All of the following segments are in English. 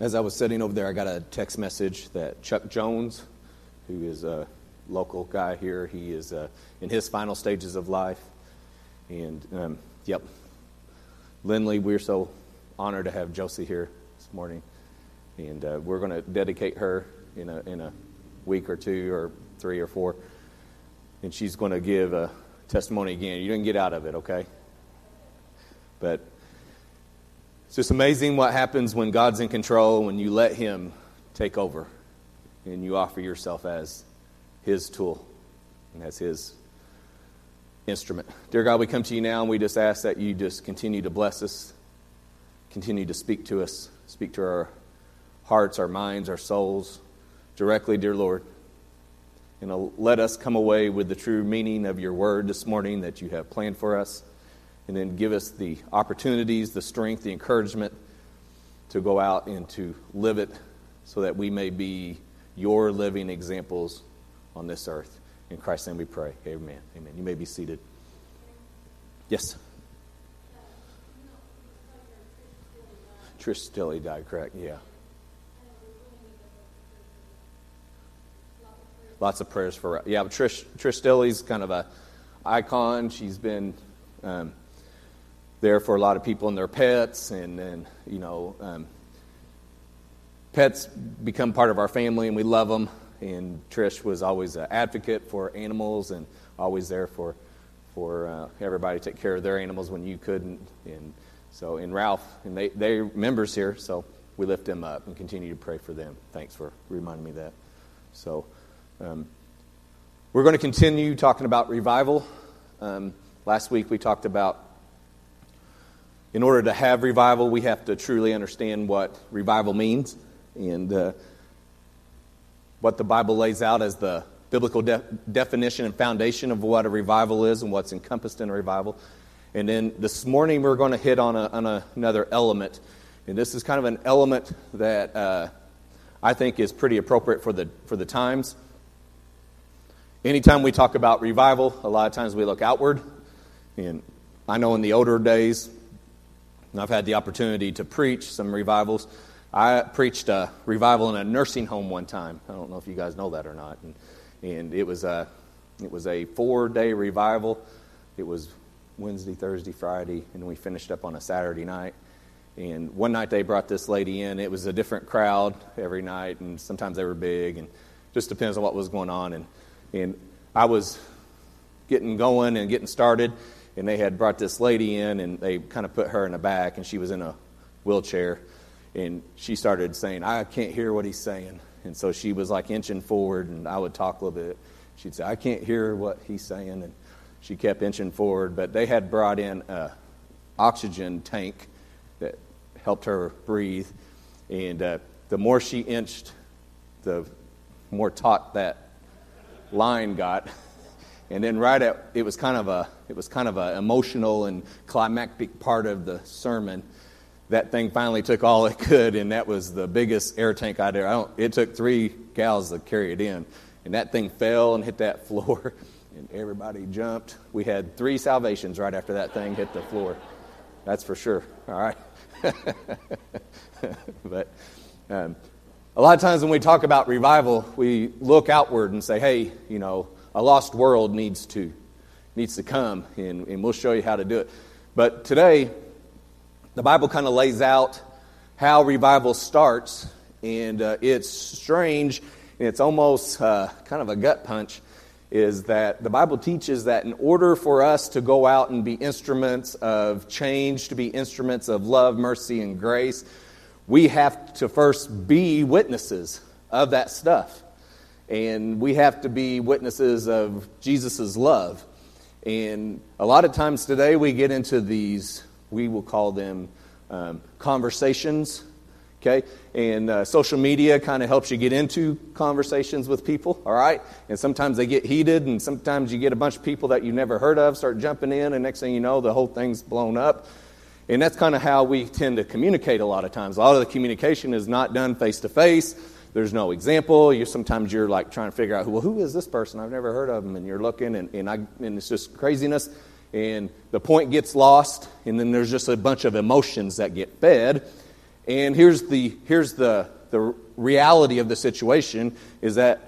as I was sitting over there, I got a text message that Chuck Jones, who is a local guy here, he is uh, in his final stages of life. And, um, yep, Lindley, we're so honored to have Josie here this morning. And uh, we're going to dedicate her in a, in a week or two or three or four. And she's going to give a testimony again. You didn't get out of it, okay? But it's just amazing what happens when God's in control, when you let Him take over and you offer yourself as His tool and as His instrument. Dear God, we come to you now and we just ask that you just continue to bless us, continue to speak to us, speak to our hearts, our minds, our souls directly, dear Lord. And let us come away with the true meaning of your word this morning that you have planned for us. And then give us the opportunities, the strength, the encouragement to go out and to live it so that we may be your living examples on this earth. In Christ's name we pray. Amen. Amen. You may be seated. Yes. Trish Stilley died, correct? Yeah. lots of prayers for yeah trish trish Stilley's kind of a icon she's been um, there for a lot of people and their pets and then you know um, pets become part of our family and we love them and trish was always an advocate for animals and always there for for uh, everybody to take care of their animals when you couldn't. And so and ralph and they they members here so we lift them up and continue to pray for them. Thanks for reminding me that. So um, we're going to continue talking about revival. Um, last week we talked about in order to have revival, we have to truly understand what revival means and uh, what the Bible lays out as the biblical de- definition and foundation of what a revival is and what's encompassed in a revival. And then this morning we're going to hit on, a, on a, another element. And this is kind of an element that uh, I think is pretty appropriate for the, for the times. Anytime we talk about revival, a lot of times we look outward. And I know in the older days, I've had the opportunity to preach some revivals. I preached a revival in a nursing home one time. I don't know if you guys know that or not. And, and it was a it was a four day revival. It was Wednesday, Thursday, Friday, and we finished up on a Saturday night. And one night they brought this lady in. It was a different crowd every night, and sometimes they were big, and just depends on what was going on. And and I was getting going and getting started, and they had brought this lady in, and they kind of put her in the back, and she was in a wheelchair. And she started saying, I can't hear what he's saying. And so she was like inching forward, and I would talk a little bit. She'd say, I can't hear what he's saying. And she kept inching forward. But they had brought in an oxygen tank that helped her breathe. And uh, the more she inched, the more taut that line got. And then right at it was kind of a it was kind of an emotional and climactic part of the sermon. That thing finally took all it could, and that was the biggest air tank I'd ever. it took three gals to carry it in, and that thing fell and hit that floor, and everybody jumped. We had three salvations right after that thing hit the floor. That's for sure. All right, but um, a lot of times when we talk about revival, we look outward and say, hey, you know, a lost world needs to, needs to come, and, and we'll show you how to do it. But today, the Bible kind of lays out how revival starts, and uh, it's strange, and it's almost uh, kind of a gut punch, is that the Bible teaches that in order for us to go out and be instruments of change, to be instruments of love, mercy, and grace, we have to first be witnesses of that stuff. And we have to be witnesses of Jesus' love. And a lot of times today we get into these, we will call them um, conversations, okay? And uh, social media kind of helps you get into conversations with people, all right? And sometimes they get heated, and sometimes you get a bunch of people that you never heard of start jumping in, and next thing you know, the whole thing's blown up. And that's kind of how we tend to communicate a lot of times. A lot of the communication is not done face to face. There's no example. You sometimes you're like trying to figure out, well, who is this person? I've never heard of them. And you're looking, and, and, I, and it's just craziness. And the point gets lost, and then there's just a bunch of emotions that get fed. And here's the, here's the, the reality of the situation is that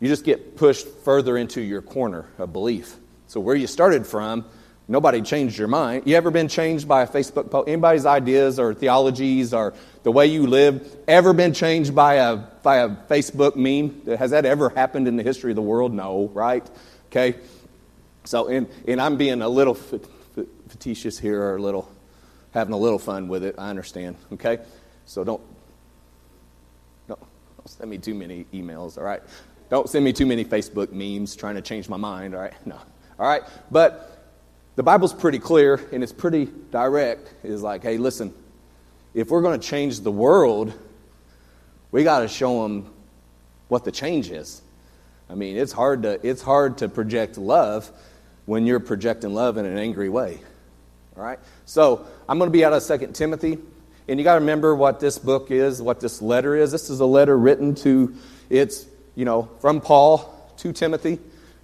you just get pushed further into your corner of belief. So where you started from, nobody changed your mind. You ever been changed by a Facebook post? Anybody's ideas or theologies or the way you live ever been changed by a, by a Facebook meme? Has that ever happened in the history of the world? No, right? Okay. So, and, and I'm being a little facetious here or a little, having a little fun with it. I understand. Okay. So don't, don't, don't send me too many emails. All right. Don't send me too many Facebook memes trying to change my mind. All right. No. All right. But the Bible's pretty clear and it's pretty direct. It's like, hey, listen, if we're going to change the world, we got to show them what the change is. I mean, it's hard to it's hard to project love when you're projecting love in an angry way. All right? So, I'm going to be out of Second Timothy, and you got to remember what this book is, what this letter is. This is a letter written to it's, you know, from Paul to Timothy,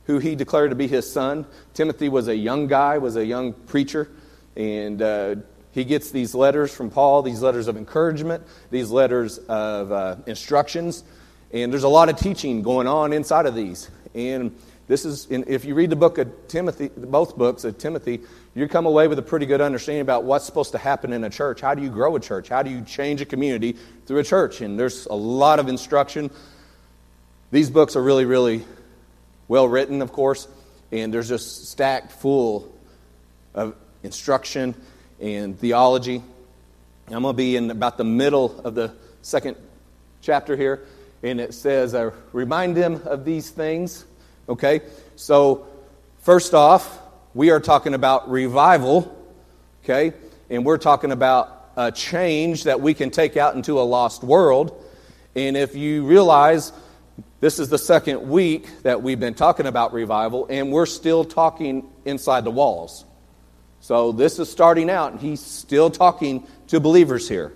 who he declared to be his son. Timothy was a young guy, was a young preacher, and uh, he gets these letters from Paul, these letters of encouragement, these letters of uh, instructions, and there's a lot of teaching going on inside of these. And this is, if you read the book of Timothy, both books of Timothy, you come away with a pretty good understanding about what's supposed to happen in a church. How do you grow a church? How do you change a community through a church? And there's a lot of instruction. These books are really, really well written, of course, and there's just stacked full of instruction and theology. I'm going to be in about the middle of the second chapter here, and it says, uh, Remind them of these things. Okay? So, first off, we are talking about revival, okay? And we're talking about a change that we can take out into a lost world. And if you realize, this is the second week that we've been talking about revival, and we're still talking inside the walls. So this is starting out, and he's still talking to believers here.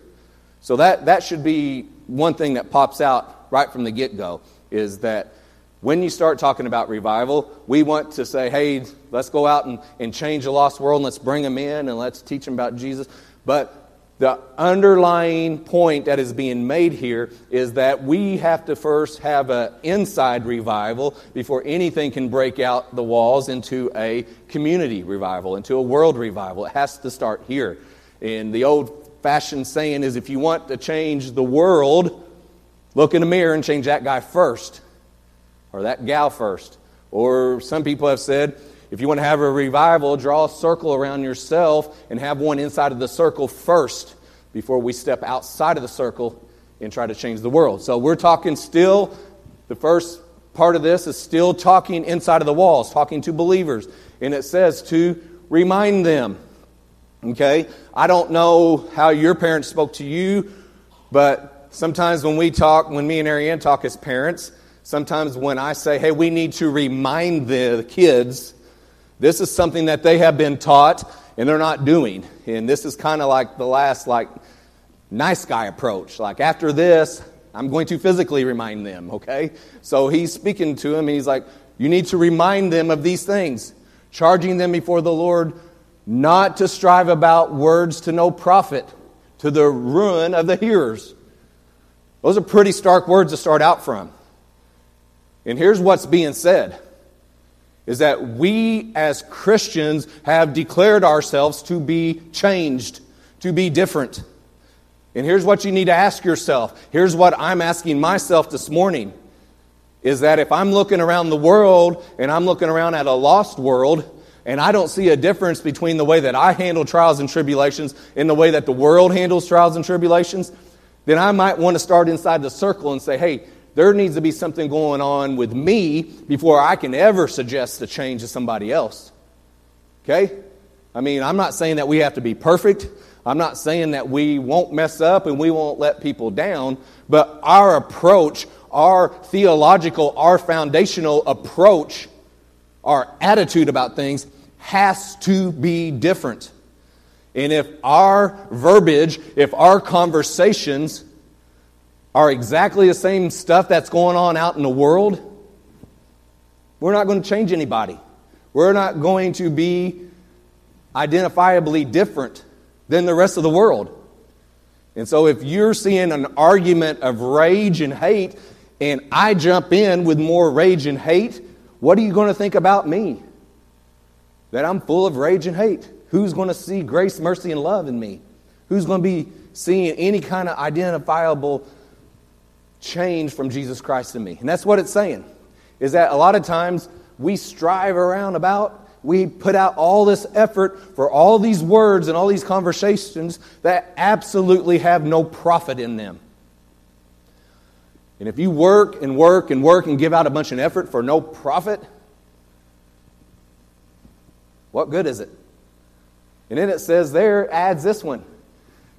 So that, that should be one thing that pops out right from the get go is that when you start talking about revival, we want to say, hey, let's go out and, and change a lost world and let's bring them in and let's teach them about Jesus. But the underlying point that is being made here is that we have to first have an inside revival before anything can break out the walls into a community revival, into a world revival. It has to start here. And the old fashioned saying is if you want to change the world, look in the mirror and change that guy first, or that gal first. Or some people have said, if you want to have a revival, draw a circle around yourself and have one inside of the circle first before we step outside of the circle and try to change the world. So we're talking still, the first part of this is still talking inside of the walls, talking to believers. And it says to remind them. Okay? I don't know how your parents spoke to you, but sometimes when we talk, when me and Ariane talk as parents, sometimes when I say, hey, we need to remind the kids this is something that they have been taught and they're not doing. And this is kind of like the last, like, nice guy approach. Like, after this, I'm going to physically remind them, okay? So he's speaking to him and he's like, You need to remind them of these things, charging them before the Lord not to strive about words to no profit, to the ruin of the hearers. Those are pretty stark words to start out from. And here's what's being said is that we as Christians have declared ourselves to be changed, to be different. And here's what you need to ask yourself. Here's what I'm asking myself this morning is that if I'm looking around the world and I'm looking around at a lost world and I don't see a difference between the way that I handle trials and tribulations and the way that the world handles trials and tribulations, then I might want to start inside the circle and say, hey, there needs to be something going on with me before I can ever suggest a change to somebody else. Okay? I mean, I'm not saying that we have to be perfect. I'm not saying that we won't mess up and we won't let people down, but our approach, our theological, our foundational approach, our attitude about things has to be different. And if our verbiage, if our conversations are exactly the same stuff that's going on out in the world, we're not going to change anybody. We're not going to be identifiably different than the rest of the world. And so if you're seeing an argument of rage and hate, and I jump in with more rage and hate, what are you going to think about me? That I'm full of rage and hate. Who's going to see grace, mercy, and love in me? Who's going to be seeing any kind of identifiable change from Jesus Christ in me? And that's what it's saying. Is that a lot of times we strive around about, we put out all this effort for all these words and all these conversations that absolutely have no profit in them. And if you work and work and work and give out a bunch of effort for no profit, what good is it? And then it says there, adds this one.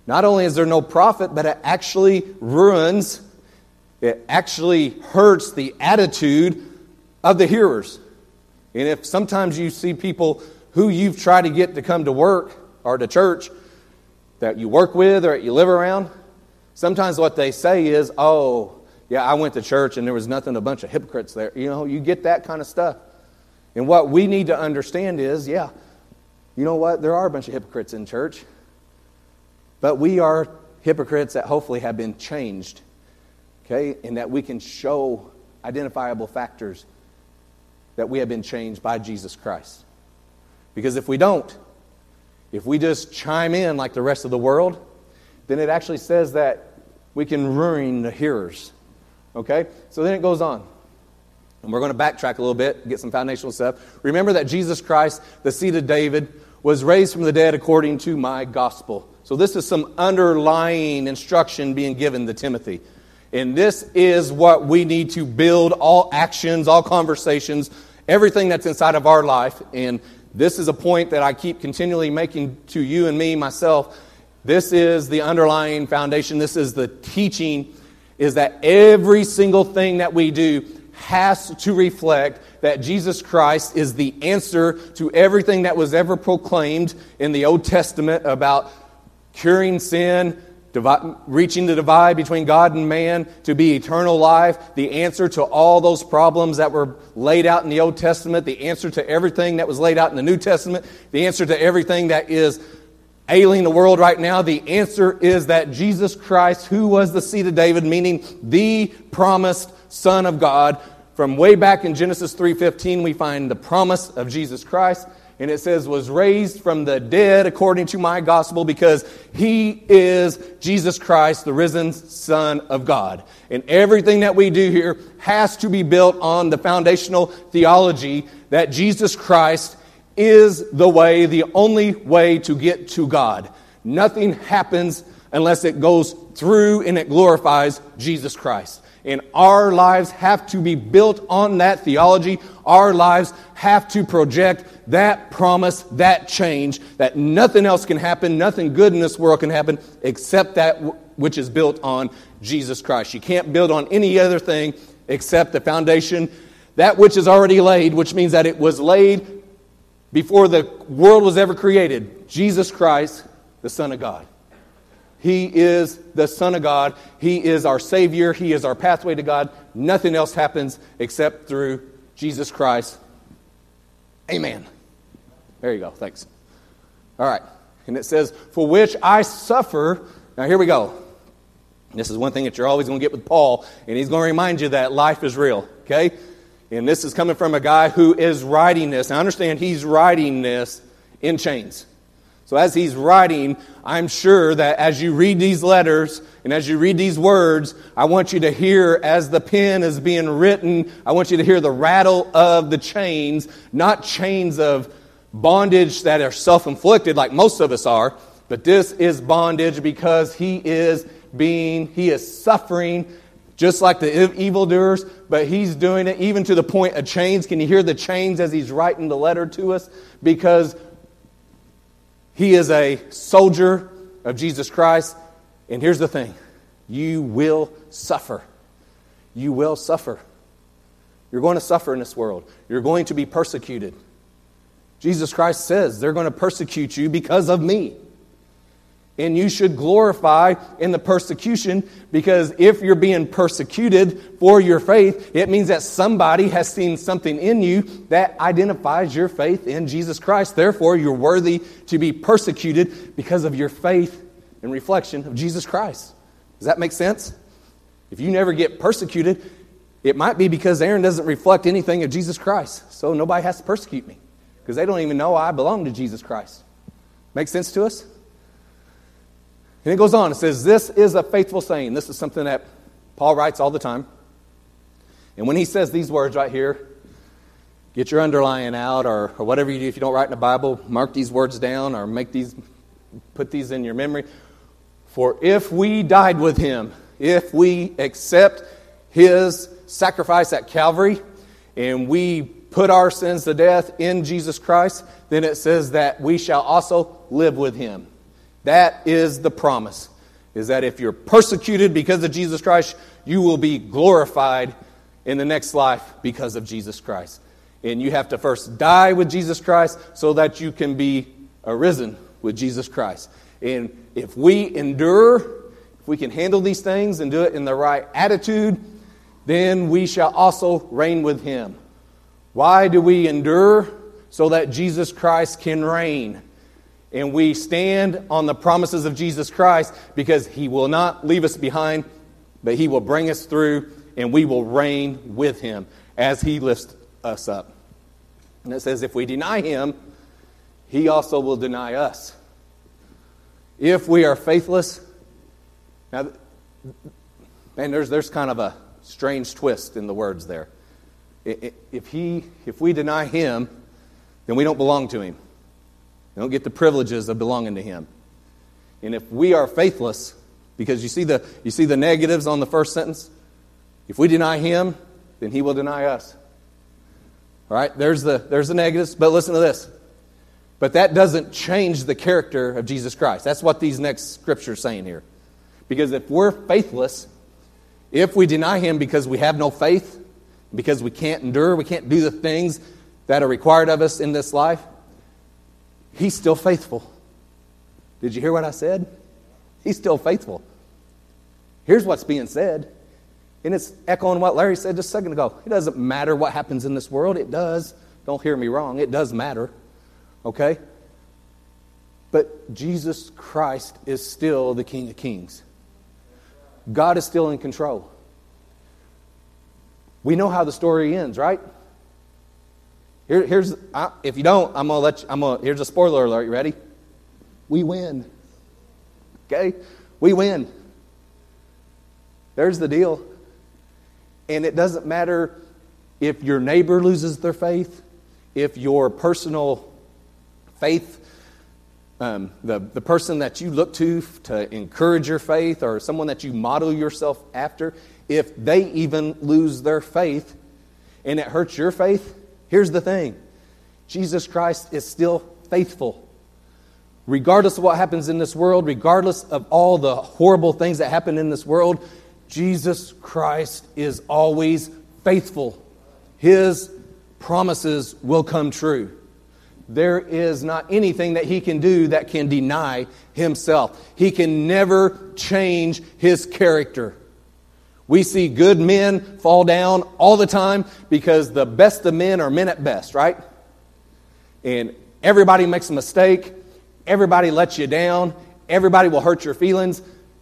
Not only is there no profit, but it actually ruins, it actually hurts the attitude of the hearers. And if sometimes you see people who you've tried to get to come to work or to church that you work with or that you live around, sometimes what they say is, oh, yeah, I went to church and there was nothing, a bunch of hypocrites there. You know, you get that kind of stuff. And what we need to understand is, yeah, you know what? There are a bunch of hypocrites in church. But we are hypocrites that hopefully have been changed, okay? And that we can show identifiable factors that we have been changed by Jesus Christ. Because if we don't, if we just chime in like the rest of the world, then it actually says that we can ruin the hearers. Okay? So then it goes on. And we're going to backtrack a little bit, get some foundational stuff. Remember that Jesus Christ, the seed of David, was raised from the dead according to my gospel. So this is some underlying instruction being given to Timothy. And this is what we need to build all actions, all conversations, everything that's inside of our life. And this is a point that I keep continually making to you and me, myself. This is the underlying foundation. This is the teaching is that every single thing that we do has to reflect that Jesus Christ is the answer to everything that was ever proclaimed in the Old Testament about curing sin, reaching the divide between God and man to be eternal life, the answer to all those problems that were laid out in the Old Testament, the answer to everything that was laid out in the New Testament, the answer to everything that is ailing the world right now? The answer is that Jesus Christ, who was the seed of David, meaning the promised Son of God, from way back in Genesis 3:15 we find the promise of Jesus Christ and it says was raised from the dead according to my gospel because he is Jesus Christ the risen son of God. And everything that we do here has to be built on the foundational theology that Jesus Christ is the way, the only way to get to God. Nothing happens unless it goes through and it glorifies Jesus Christ. And our lives have to be built on that theology. Our lives have to project that promise, that change, that nothing else can happen, nothing good in this world can happen except that which is built on Jesus Christ. You can't build on any other thing except the foundation, that which is already laid, which means that it was laid before the world was ever created, Jesus Christ, the Son of God. He is the Son of God. He is our Savior. He is our pathway to God. Nothing else happens except through Jesus Christ. Amen. There you go. Thanks. All right. And it says, For which I suffer. Now, here we go. This is one thing that you're always going to get with Paul, and he's going to remind you that life is real. Okay? And this is coming from a guy who is writing this. Now, understand he's writing this in chains. So, as he's writing, I'm sure that as you read these letters and as you read these words, I want you to hear as the pen is being written, I want you to hear the rattle of the chains, not chains of bondage that are self inflicted like most of us are, but this is bondage because he is being, he is suffering just like the evildoers, but he's doing it even to the point of chains. Can you hear the chains as he's writing the letter to us? Because he is a soldier of Jesus Christ. And here's the thing you will suffer. You will suffer. You're going to suffer in this world, you're going to be persecuted. Jesus Christ says they're going to persecute you because of me and you should glorify in the persecution because if you're being persecuted for your faith, it means that somebody has seen something in you that identifies your faith in Jesus Christ. Therefore, you're worthy to be persecuted because of your faith and reflection of Jesus Christ. Does that make sense? If you never get persecuted, it might be because Aaron doesn't reflect anything of Jesus Christ. So nobody has to persecute me because they don't even know I belong to Jesus Christ. Make sense to us? And it goes on. It says, This is a faithful saying. This is something that Paul writes all the time. And when he says these words right here, get your underlying out or, or whatever you do. If you don't write in the Bible, mark these words down or make these, put these in your memory. For if we died with him, if we accept his sacrifice at Calvary and we put our sins to death in Jesus Christ, then it says that we shall also live with him. That is the promise. Is that if you're persecuted because of Jesus Christ, you will be glorified in the next life because of Jesus Christ. And you have to first die with Jesus Christ so that you can be arisen with Jesus Christ. And if we endure, if we can handle these things and do it in the right attitude, then we shall also reign with him. Why do we endure? So that Jesus Christ can reign. And we stand on the promises of Jesus Christ because he will not leave us behind, but he will bring us through and we will reign with him as he lifts us up. And it says, if we deny him, he also will deny us. If we are faithless, now, man, there's, there's kind of a strange twist in the words there. If, he, if we deny him, then we don't belong to him. We don't get the privileges of belonging to him. And if we are faithless, because you see the, you see the negatives on the first sentence, if we deny him, then he will deny us. All right, there's the, there's the negatives, but listen to this. But that doesn't change the character of Jesus Christ. That's what these next scriptures are saying here. Because if we're faithless, if we deny him because we have no faith, because we can't endure, we can't do the things that are required of us in this life, he's still faithful. Did you hear what I said? He's still faithful. Here's what's being said, and it's echoing what Larry said just a second ago. It doesn't matter what happens in this world, it does. Don't hear me wrong, it does matter. Okay? But Jesus Christ is still the King of Kings. God is still in control. We know how the story ends, right? Here, here's I, if you don't, I'm gonna let you, I'm gonna. Here's a spoiler alert. You ready? We win. Okay, we win. There's the deal. And it doesn't matter if your neighbor loses their faith, if your personal faith, um, the, the person that you look to to encourage your faith, or someone that you model yourself after, if they even lose their faith and it hurts your faith, here's the thing Jesus Christ is still faithful. Regardless of what happens in this world, regardless of all the horrible things that happen in this world, Jesus Christ is always faithful. His promises will come true. There is not anything that he can do that can deny himself. He can never change his character. We see good men fall down all the time because the best of men are men at best, right? And everybody makes a mistake. Everybody lets you down. Everybody will hurt your feelings.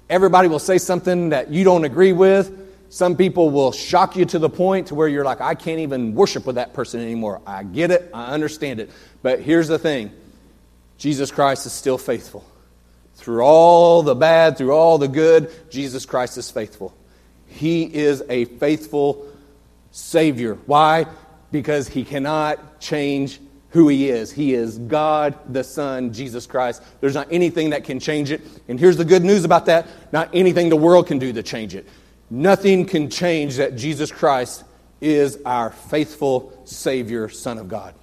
Everybody will say something that you don't agree with. Some people will shock you to the point to where you're like, I can't even worship with that person anymore. I get it. I understand it. But here's the thing Jesus Christ is still faithful. Through all the bad, through all the good, Jesus Christ is faithful. He is a faithful Savior. Why? Because He cannot change who He is. He is God the Son, Jesus Christ. There's not anything that can change it. And here's the good news about that not anything the world can do to change it. Nothing can change that Jesus Christ is our faithful Savior, Son of God.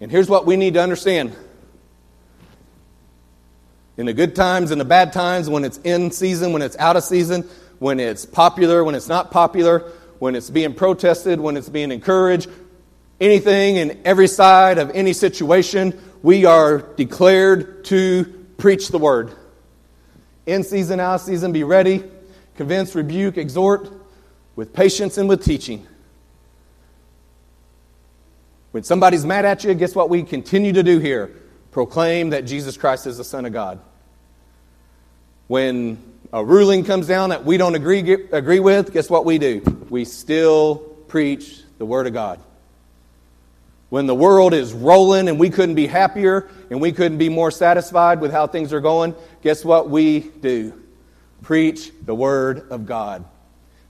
And here's what we need to understand in the good times and the bad times, when it's in season, when it's out of season, when it's popular, when it's not popular, when it's being protested, when it's being encouraged, anything and every side of any situation, we are declared to preach the word. In season, out of season, be ready, convince, rebuke, exhort with patience and with teaching. When somebody's mad at you, guess what we continue to do here? Proclaim that Jesus Christ is the Son of God. When a ruling comes down that we don't agree, agree with, guess what we do? We still preach the Word of God. When the world is rolling and we couldn't be happier and we couldn't be more satisfied with how things are going, guess what we do? Preach the Word of God.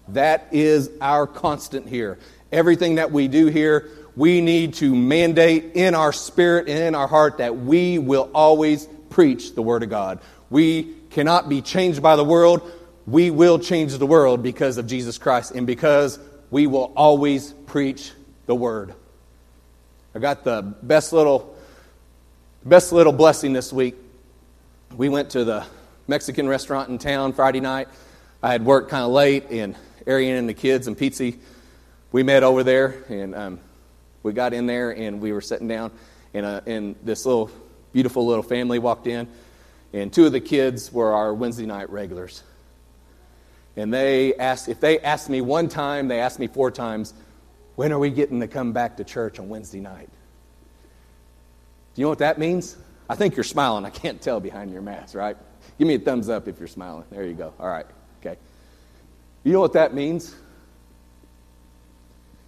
That is our constant here. Everything that we do here, we need to mandate in our spirit and in our heart that we will always preach the Word of God. We cannot be changed by the world. We will change the world because of Jesus Christ and because we will always preach the Word. I got the best little, best little blessing this week. We went to the Mexican restaurant in town Friday night. I had worked kind of late, and Arian and the kids and Pizzi, we met over there, and um, we got in there, and we were sitting down, and, uh, and this little beautiful little family walked in, and two of the kids were our Wednesday night regulars. And they asked, if they asked me one time, they asked me four times, when are we getting to come back to church on Wednesday night? Do you know what that means? I think you're smiling. I can't tell behind your mask, right? Give me a thumbs up if you're smiling. There you go. All right. Okay. You know what that means?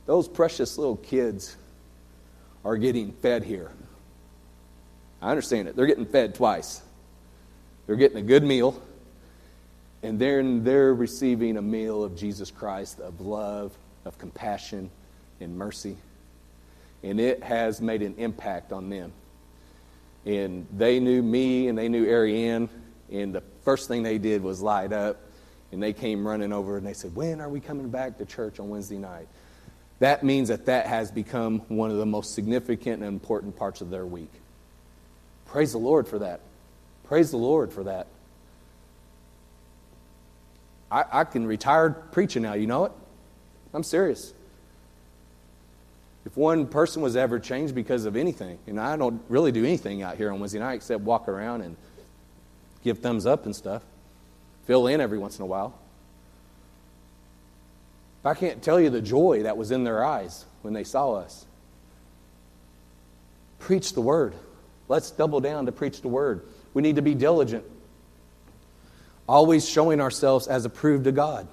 Those precious little kids are getting fed here. I understand it. They're getting fed twice. They're getting a good meal, and then they're receiving a meal of Jesus Christ, of love, of compassion, and mercy. And it has made an impact on them. And they knew me and they knew Ariane. And the first thing they did was light up. And they came running over and they said, When are we coming back to church on Wednesday night? That means that that has become one of the most significant and important parts of their week. Praise the Lord for that. Praise the Lord for that. I, I can retire preaching now, you know it? I'm serious. If one person was ever changed because of anything, and I don't really do anything out here on Wednesday night except walk around and give thumbs up and stuff, fill in every once in a while. I can't tell you the joy that was in their eyes when they saw us. Preach the word. Let's double down to preach the word. We need to be diligent, always showing ourselves as approved to God.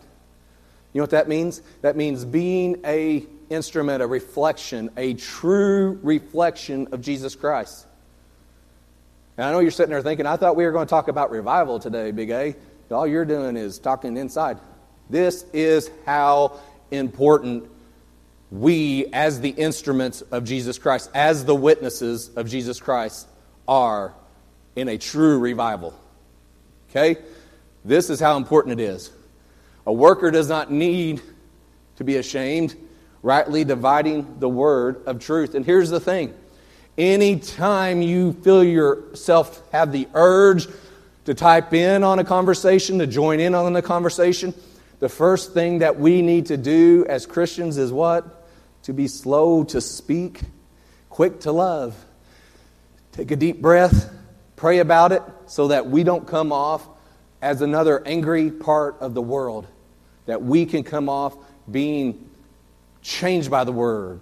You know what that means? That means being a instrument, a reflection, a true reflection of Jesus Christ. And I know you're sitting there thinking, I thought we were going to talk about revival today, Big A. All you're doing is talking inside. This is how important we, as the instruments of Jesus Christ, as the witnesses of Jesus Christ, are in a true revival. Okay? This is how important it is. A worker does not need to be ashamed, rightly dividing the word of truth. And here's the thing anytime you feel yourself have the urge to type in on a conversation, to join in on the conversation, the first thing that we need to do as Christians is what? To be slow to speak, quick to love. Take a deep breath, pray about it so that we don't come off as another angry part of the world, that we can come off being changed by the word,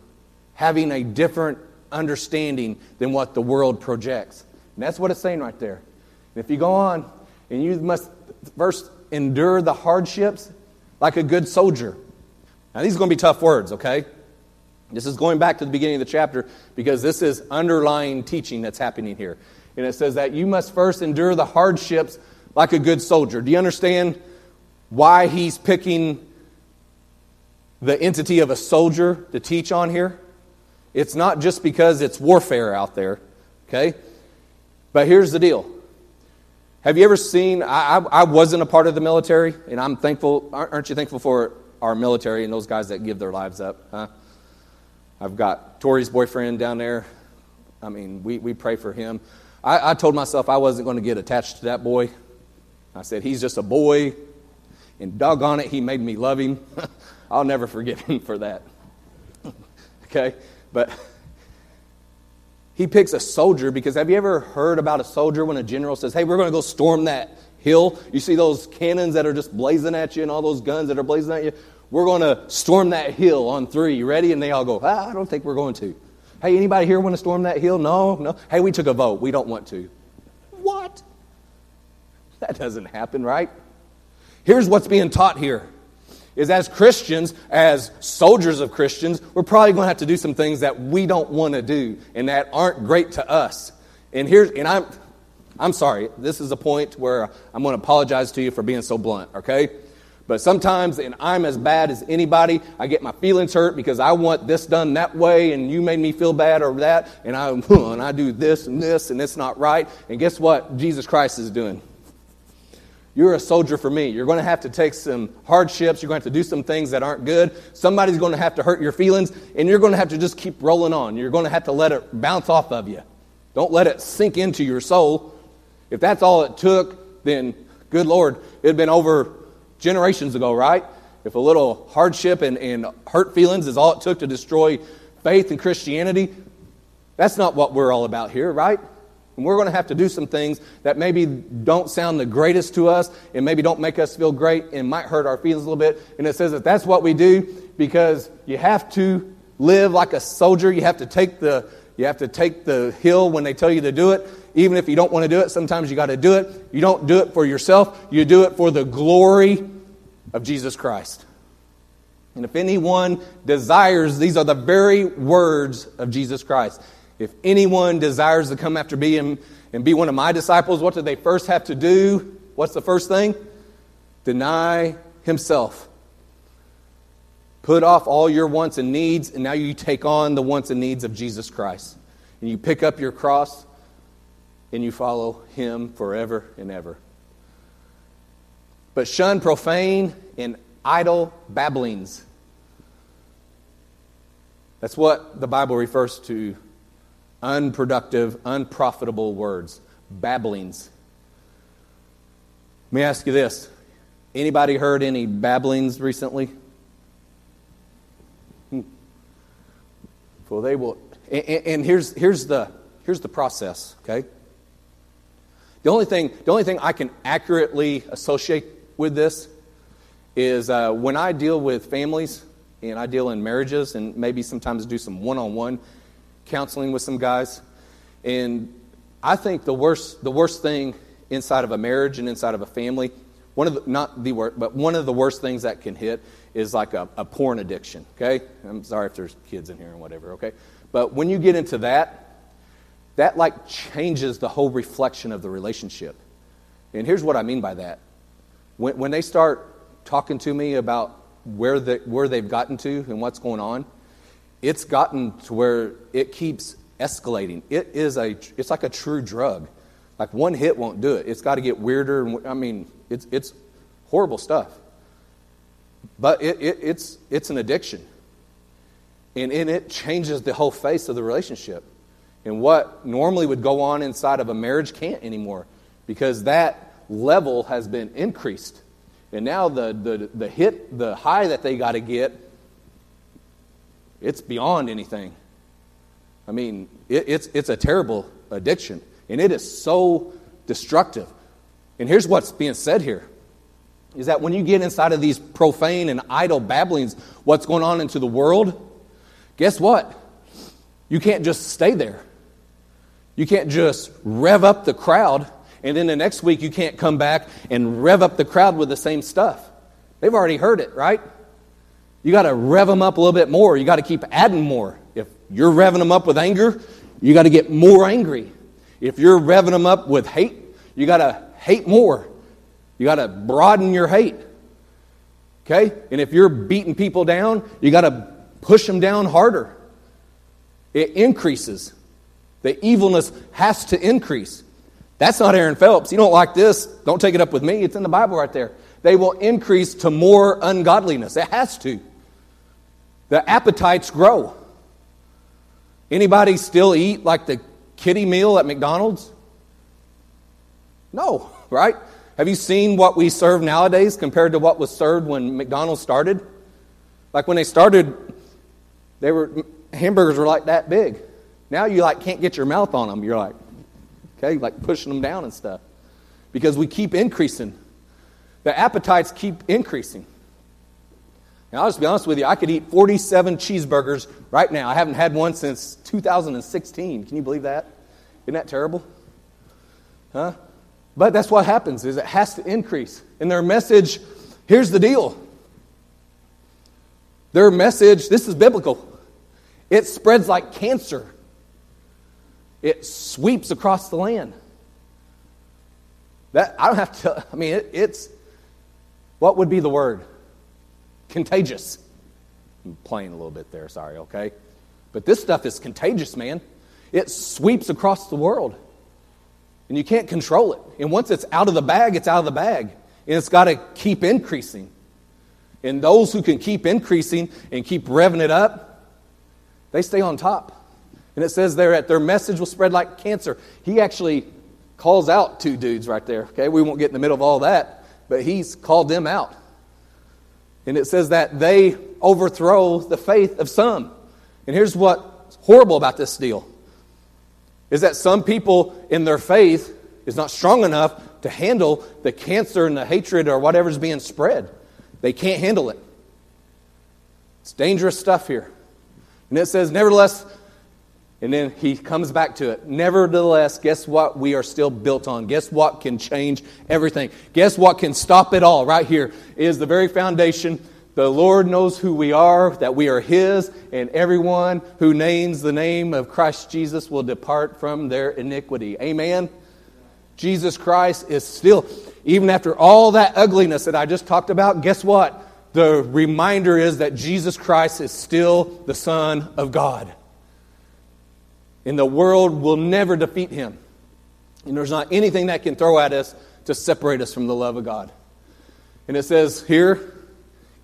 having a different understanding than what the world projects. And that's what it's saying right there. And if you go on, and you must first endure the hardships like a good soldier. Now, these are going to be tough words, okay? This is going back to the beginning of the chapter because this is underlying teaching that's happening here. And it says that you must first endure the hardships like a good soldier. Do you understand why he's picking the entity of a soldier to teach on here? It's not just because it's warfare out there, okay? But here's the deal. Have you ever seen? I, I, wasn't a part of the military, and I'm thankful. Aren't you thankful for our military and those guys that give their lives up? Huh? I've got Tori's boyfriend down there. I mean, we, we pray for him. I, I told myself I wasn't going to get attached to that boy. I said, he's just a boy, and doggone it, he made me love him. I'll never forgive him for that. okay? But he picks a soldier because have you ever heard about a soldier when a general says, Hey, we're going to go storm that hill? You see those cannons that are just blazing at you and all those guns that are blazing at you? We're going to storm that hill on three. You ready? And they all go, ah, I don't think we're going to. Hey, anybody here want to storm that hill? No, no. Hey, we took a vote. We don't want to. What? That doesn't happen, right? Here's what's being taught here is as Christians, as soldiers of Christians, we're probably going to have to do some things that we don't want to do and that aren't great to us. And here's and I'm I'm sorry. This is a point where I'm going to apologize to you for being so blunt, okay? But sometimes, and I'm as bad as anybody, I get my feelings hurt because I want this done that way, and you made me feel bad or that, and I, and I do this and this, and it's not right. And guess what Jesus Christ is doing? You're a soldier for me. You're going to have to take some hardships. You're going to have to do some things that aren't good. Somebody's going to have to hurt your feelings, and you're going to have to just keep rolling on. You're going to have to let it bounce off of you. Don't let it sink into your soul. If that's all it took, then good Lord, it had been over generations ago, right? If a little hardship and, and hurt feelings is all it took to destroy faith and Christianity, that's not what we're all about here, right? And we're going to have to do some things that maybe don't sound the greatest to us and maybe don't make us feel great and might hurt our feelings a little bit. And it says that that's what we do because you have to live like a soldier. You have to take the, you have to take the hill when they tell you to do it. Even if you don't want to do it, sometimes you got to do it. You don't do it for yourself, you do it for the glory of Jesus Christ. And if anyone desires, these are the very words of Jesus Christ. If anyone desires to come after me and, and be one of my disciples, what do they first have to do? What's the first thing? Deny himself. Put off all your wants and needs, and now you take on the wants and needs of Jesus Christ. And you pick up your cross and you follow him forever and ever. But shun profane and idle babblings. That's what the Bible refers to unproductive, unprofitable words, babblings. Let me ask you this. Anybody heard any babblings recently? Hmm. Well, they will. And, and here's, here's, the, here's the process, okay? The only thing, the only thing I can accurately associate with this is uh, when I deal with families and I deal in marriages and maybe sometimes do some one on one counseling with some guys. And I think the worst, the worst thing inside of a marriage and inside of a family, one of the, not the worst, but one of the worst things that can hit is like a, a porn addiction, okay? I'm sorry if there's kids in here and whatever, okay? But when you get into that, that like changes the whole reflection of the relationship. And here's what I mean by that. When, when they start talking to me about where, the, where they've gotten to and what's going on, it's gotten to where it keeps escalating. It is a, it's like a true drug. Like one hit won't do it. It's got to get weirder. I mean, it's, it's horrible stuff. But it, it, it's, it's an addiction. And, and it changes the whole face of the relationship. And what normally would go on inside of a marriage can't anymore because that level has been increased. And now the, the, the hit, the high that they got to get, it's beyond anything. I mean, it, it's, it's a terrible addiction. And it is so destructive. And here's what's being said here is that when you get inside of these profane and idle babblings, what's going on into the world, guess what? You can't just stay there. You can't just rev up the crowd and then the next week you can't come back and rev up the crowd with the same stuff. They've already heard it, right? You got to rev them up a little bit more. You got to keep adding more. If you're revving them up with anger, you got to get more angry. If you're revving them up with hate, you got to hate more. You got to broaden your hate. Okay? And if you're beating people down, you got to push them down harder. It increases. The evilness has to increase. That's not Aaron Phelps. You don't like this, don't take it up with me. It's in the Bible right there. They will increase to more ungodliness. It has to. The appetites grow. Anybody still eat like the kiddie meal at McDonald's? No, right? Have you seen what we serve nowadays compared to what was served when McDonald's started? Like when they started, they were hamburgers were like that big. Now you like can't get your mouth on them. You're like, okay, like pushing them down and stuff. Because we keep increasing. The appetites keep increasing. And I'll just be honest with you, I could eat 47 cheeseburgers right now. I haven't had one since 2016. Can you believe that? Isn't that terrible? Huh? But that's what happens is it has to increase. And their message, here's the deal. Their message, this is biblical. It spreads like cancer. It sweeps across the land. That I don't have to I mean it, it's what would be the word? Contagious. I'm playing a little bit there, sorry, okay? But this stuff is contagious, man. It sweeps across the world. And you can't control it. And once it's out of the bag, it's out of the bag. And it's got to keep increasing. And those who can keep increasing and keep revving it up, they stay on top. And it says there that their message will spread like cancer. He actually calls out two dudes right there. Okay, we won't get in the middle of all that, but he's called them out. And it says that they overthrow the faith of some. And here's what's horrible about this deal is that some people in their faith is not strong enough to handle the cancer and the hatred or whatever's being spread. They can't handle it. It's dangerous stuff here. And it says, nevertheless, and then he comes back to it. Nevertheless, guess what we are still built on? Guess what can change everything? Guess what can stop it all? Right here is the very foundation. The Lord knows who we are, that we are His, and everyone who names the name of Christ Jesus will depart from their iniquity. Amen? Jesus Christ is still, even after all that ugliness that I just talked about, guess what? The reminder is that Jesus Christ is still the Son of God. And the world will never defeat him. And there's not anything that can throw at us to separate us from the love of God. And it says here,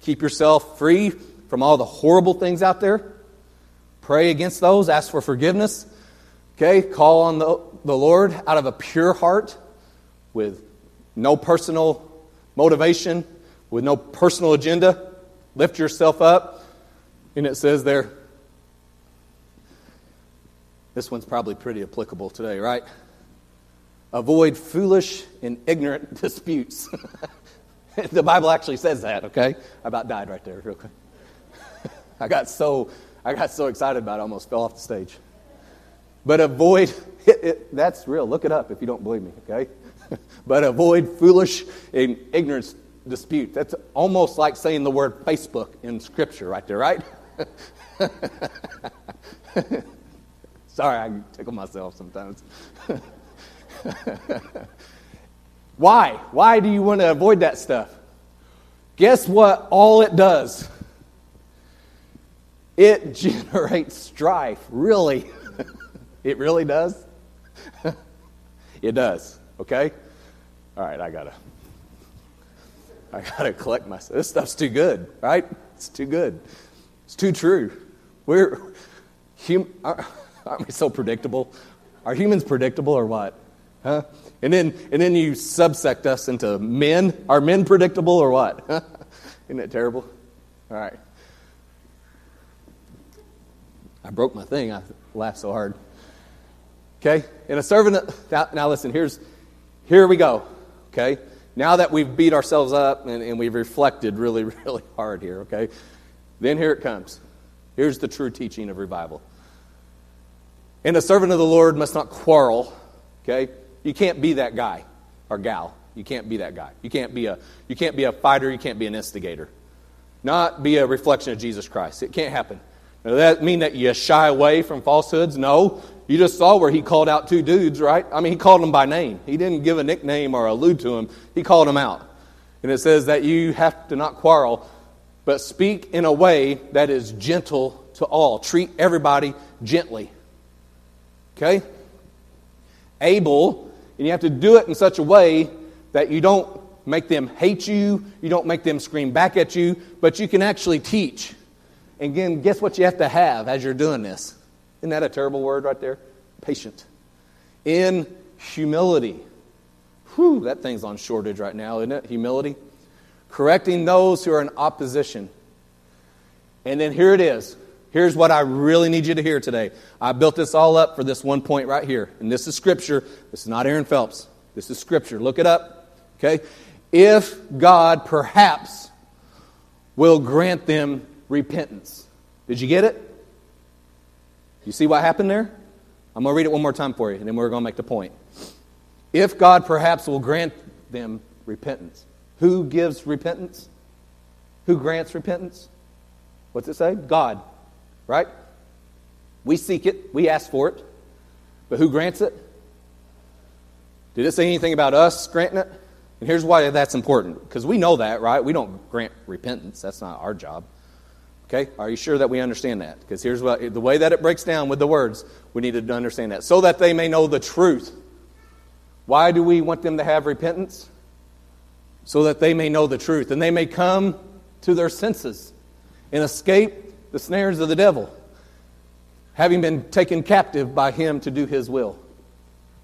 keep yourself free from all the horrible things out there. Pray against those, ask for forgiveness. Okay, call on the, the Lord out of a pure heart with no personal motivation, with no personal agenda. Lift yourself up. And it says there, this one's probably pretty applicable today, right? Avoid foolish and ignorant disputes. the Bible actually says that, okay? I about died right there, real quick. I got so I got so excited about it, I almost fell off the stage. But avoid it, it, that's real. Look it up if you don't believe me, okay? but avoid foolish and ignorant dispute. That's almost like saying the word Facebook in Scripture right there, right? Sorry, I tickle myself sometimes. Why? Why do you want to avoid that stuff? Guess what? All it does? It generates strife. Really? it really does? it does. Okay? All right, I gotta. I gotta collect myself. This stuff's too good, right? It's too good. It's too true. We're hum, uh, Aren't we so predictable? Are humans predictable or what? Huh? And then, and then you subsect us into men. Are men predictable or what? Isn't that terrible? All right. I broke my thing. I laughed so hard. Okay? And a servant. Now, now listen, here's, here we go. Okay? Now that we've beat ourselves up and, and we've reflected really, really hard here, okay? Then here it comes. Here's the true teaching of revival. And a servant of the Lord must not quarrel. Okay? You can't be that guy or gal. You can't be that guy. You can't be a you can't be a fighter, you can't be an instigator. Not be a reflection of Jesus Christ. It can't happen. Now, does that mean that you shy away from falsehoods? No. You just saw where he called out two dudes, right? I mean, he called them by name. He didn't give a nickname or allude to them. He called them out. And it says that you have to not quarrel, but speak in a way that is gentle to all. Treat everybody gently. Okay? Able, and you have to do it in such a way that you don't make them hate you, you don't make them scream back at you, but you can actually teach. And again, guess what you have to have as you're doing this? Isn't that a terrible word right there? Patient. In humility. Whew, that thing's on shortage right now, isn't it? Humility. Correcting those who are in opposition. And then here it is Here's what I really need you to hear today. I built this all up for this one point right here. And this is scripture. This is not Aaron Phelps. This is scripture. Look it up. Okay? If God perhaps will grant them repentance. Did you get it? You see what happened there? I'm going to read it one more time for you, and then we're going to make the point. If God perhaps will grant them repentance. Who gives repentance? Who grants repentance? What's it say? God, right? We seek it, we ask for it. But who grants it? Did it say anything about us granting it? And here's why that's important because we know that, right? We don't grant repentance, that's not our job. Okay? Are you sure that we understand that? Because here's what the way that it breaks down with the words, we need to understand that. So that they may know the truth. Why do we want them to have repentance? So that they may know the truth and they may come to their senses and escape the snares of the devil, having been taken captive by him to do his will.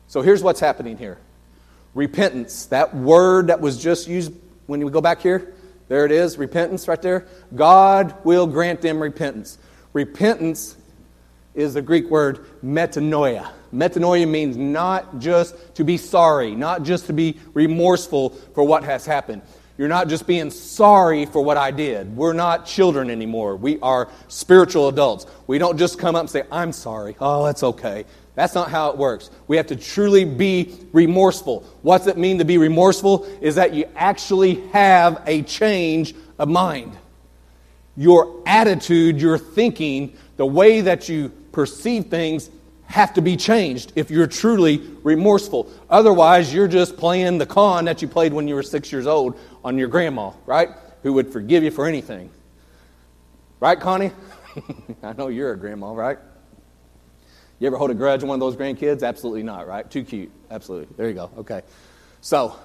So here's what's happening here repentance, that word that was just used when we go back here, there it is, repentance right there. God will grant them repentance. Repentance is the Greek word metanoia. Metanoia means not just to be sorry, not just to be remorseful for what has happened. You're not just being sorry for what I did. We're not children anymore. We are spiritual adults. We don't just come up and say, I'm sorry. Oh, that's okay. That's not how it works. We have to truly be remorseful. What's it mean to be remorseful? Is that you actually have a change of mind. Your attitude, your thinking, the way that you perceive things have to be changed if you're truly remorseful. Otherwise, you're just playing the con that you played when you were six years old on your grandma, right? Who would forgive you for anything. Right, Connie? I know you're a grandma, right? You ever hold a grudge on one of those grandkids? Absolutely not, right? Too cute. Absolutely. There you go. Okay. So,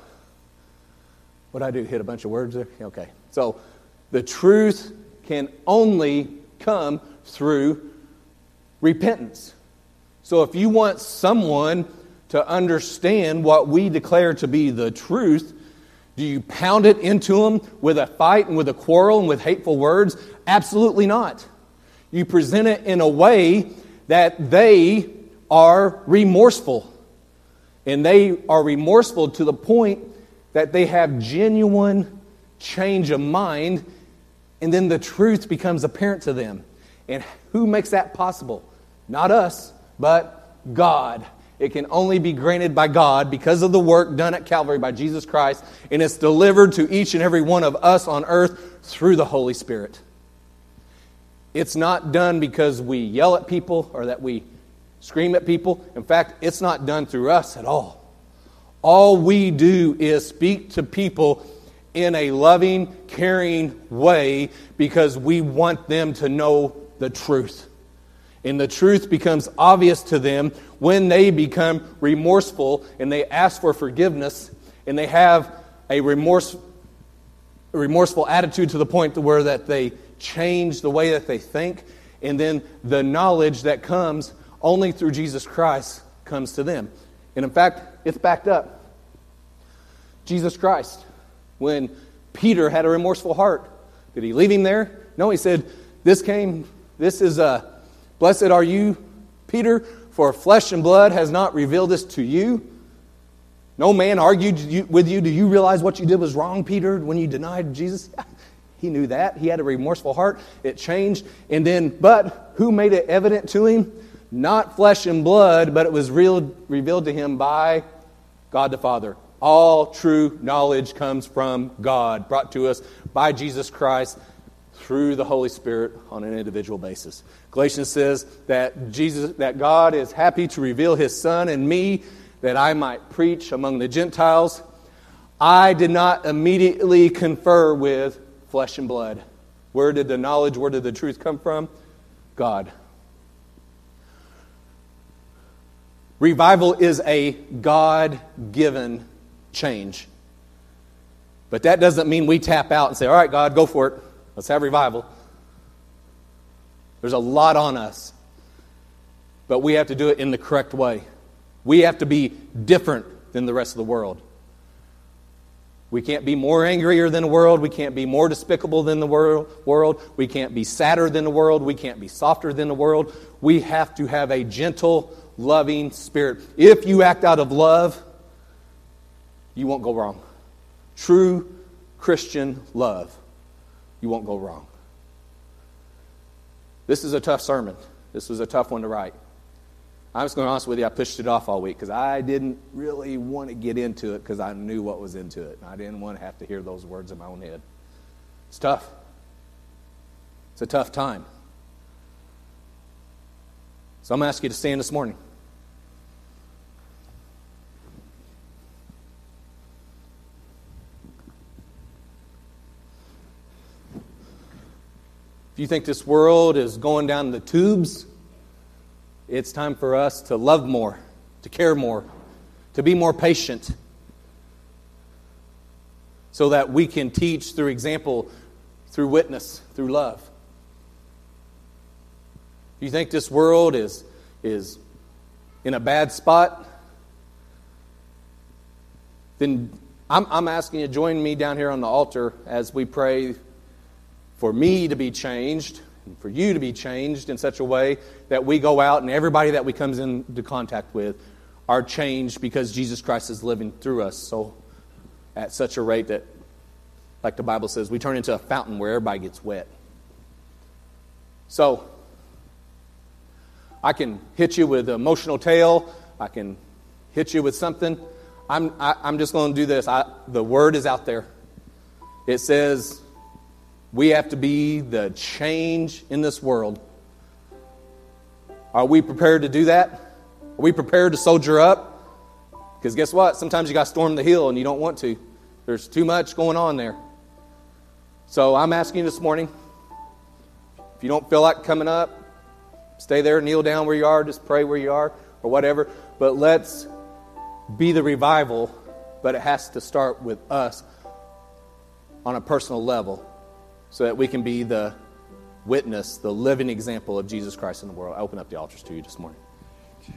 what I do? Hit a bunch of words there? Okay. So, the truth can only come through repentance. So, if you want someone to understand what we declare to be the truth, do you pound it into them with a fight and with a quarrel and with hateful words? Absolutely not. You present it in a way that they are remorseful. And they are remorseful to the point that they have genuine change of mind, and then the truth becomes apparent to them. And who makes that possible? Not us, but God. It can only be granted by God because of the work done at Calvary by Jesus Christ, and it's delivered to each and every one of us on earth through the Holy Spirit. It's not done because we yell at people or that we scream at people. In fact, it's not done through us at all. All we do is speak to people in a loving, caring way because we want them to know the truth. And the truth becomes obvious to them when they become remorseful and they ask for forgiveness and they have a remorse, remorseful attitude to the point to where that they change the way that they think, and then the knowledge that comes only through Jesus Christ comes to them. And in fact, it's backed up. Jesus Christ, when Peter had a remorseful heart, did he leave him there? No, he said, This came, this is a, blessed are you, Peter, for flesh and blood has not revealed this to you. No man argued with you. Do you realize what you did was wrong, Peter, when you denied Jesus? He knew that. He had a remorseful heart. It changed. And then, but who made it evident to him? Not flesh and blood, but it was real, revealed to him by God the Father. All true knowledge comes from God, brought to us by Jesus Christ through the Holy Spirit on an individual basis. Galatians says that Jesus that God is happy to reveal his son in me that I might preach among the Gentiles. I did not immediately confer with flesh and blood. Where did the knowledge, where did the truth come from? God. Revival is a God given change. But that doesn't mean we tap out and say, all right, God, go for it. Let's have revival. There's a lot on us. But we have to do it in the correct way. We have to be different than the rest of the world. We can't be more angrier than the world. We can't be more despicable than the world. We can't be sadder than the world. We can't be softer than the world. We have to have a gentle, loving spirit. If you act out of love, you won't go wrong. True Christian love you won't go wrong. This is a tough sermon. This was a tough one to write. I was going to be honest with you, I pushed it off all week because I didn't really want to get into it because I knew what was into it. I didn't want to have to hear those words in my own head. It's tough. It's a tough time. So I'm going to ask you to stand this morning. If you think this world is going down the tubes, it's time for us to love more, to care more, to be more patient, so that we can teach through example, through witness, through love. If you think this world is, is in a bad spot, then I'm, I'm asking you to join me down here on the altar as we pray for me to be changed and for you to be changed in such a way that we go out and everybody that we comes into contact with are changed because Jesus Christ is living through us. So at such a rate that, like the Bible says, we turn into a fountain where everybody gets wet. So I can hit you with an emotional tale. I can hit you with something. I'm, I, am i am just going to do this. I, the word is out there. It says we have to be the change in this world. Are we prepared to do that? Are we prepared to soldier up? Because guess what? Sometimes you got to storm the hill and you don't want to. There's too much going on there. So I'm asking you this morning if you don't feel like coming up, stay there, kneel down where you are, just pray where you are, or whatever. But let's be the revival, but it has to start with us on a personal level so that we can be the witness, the living example of Jesus Christ in the world. I open up the altars to you this morning.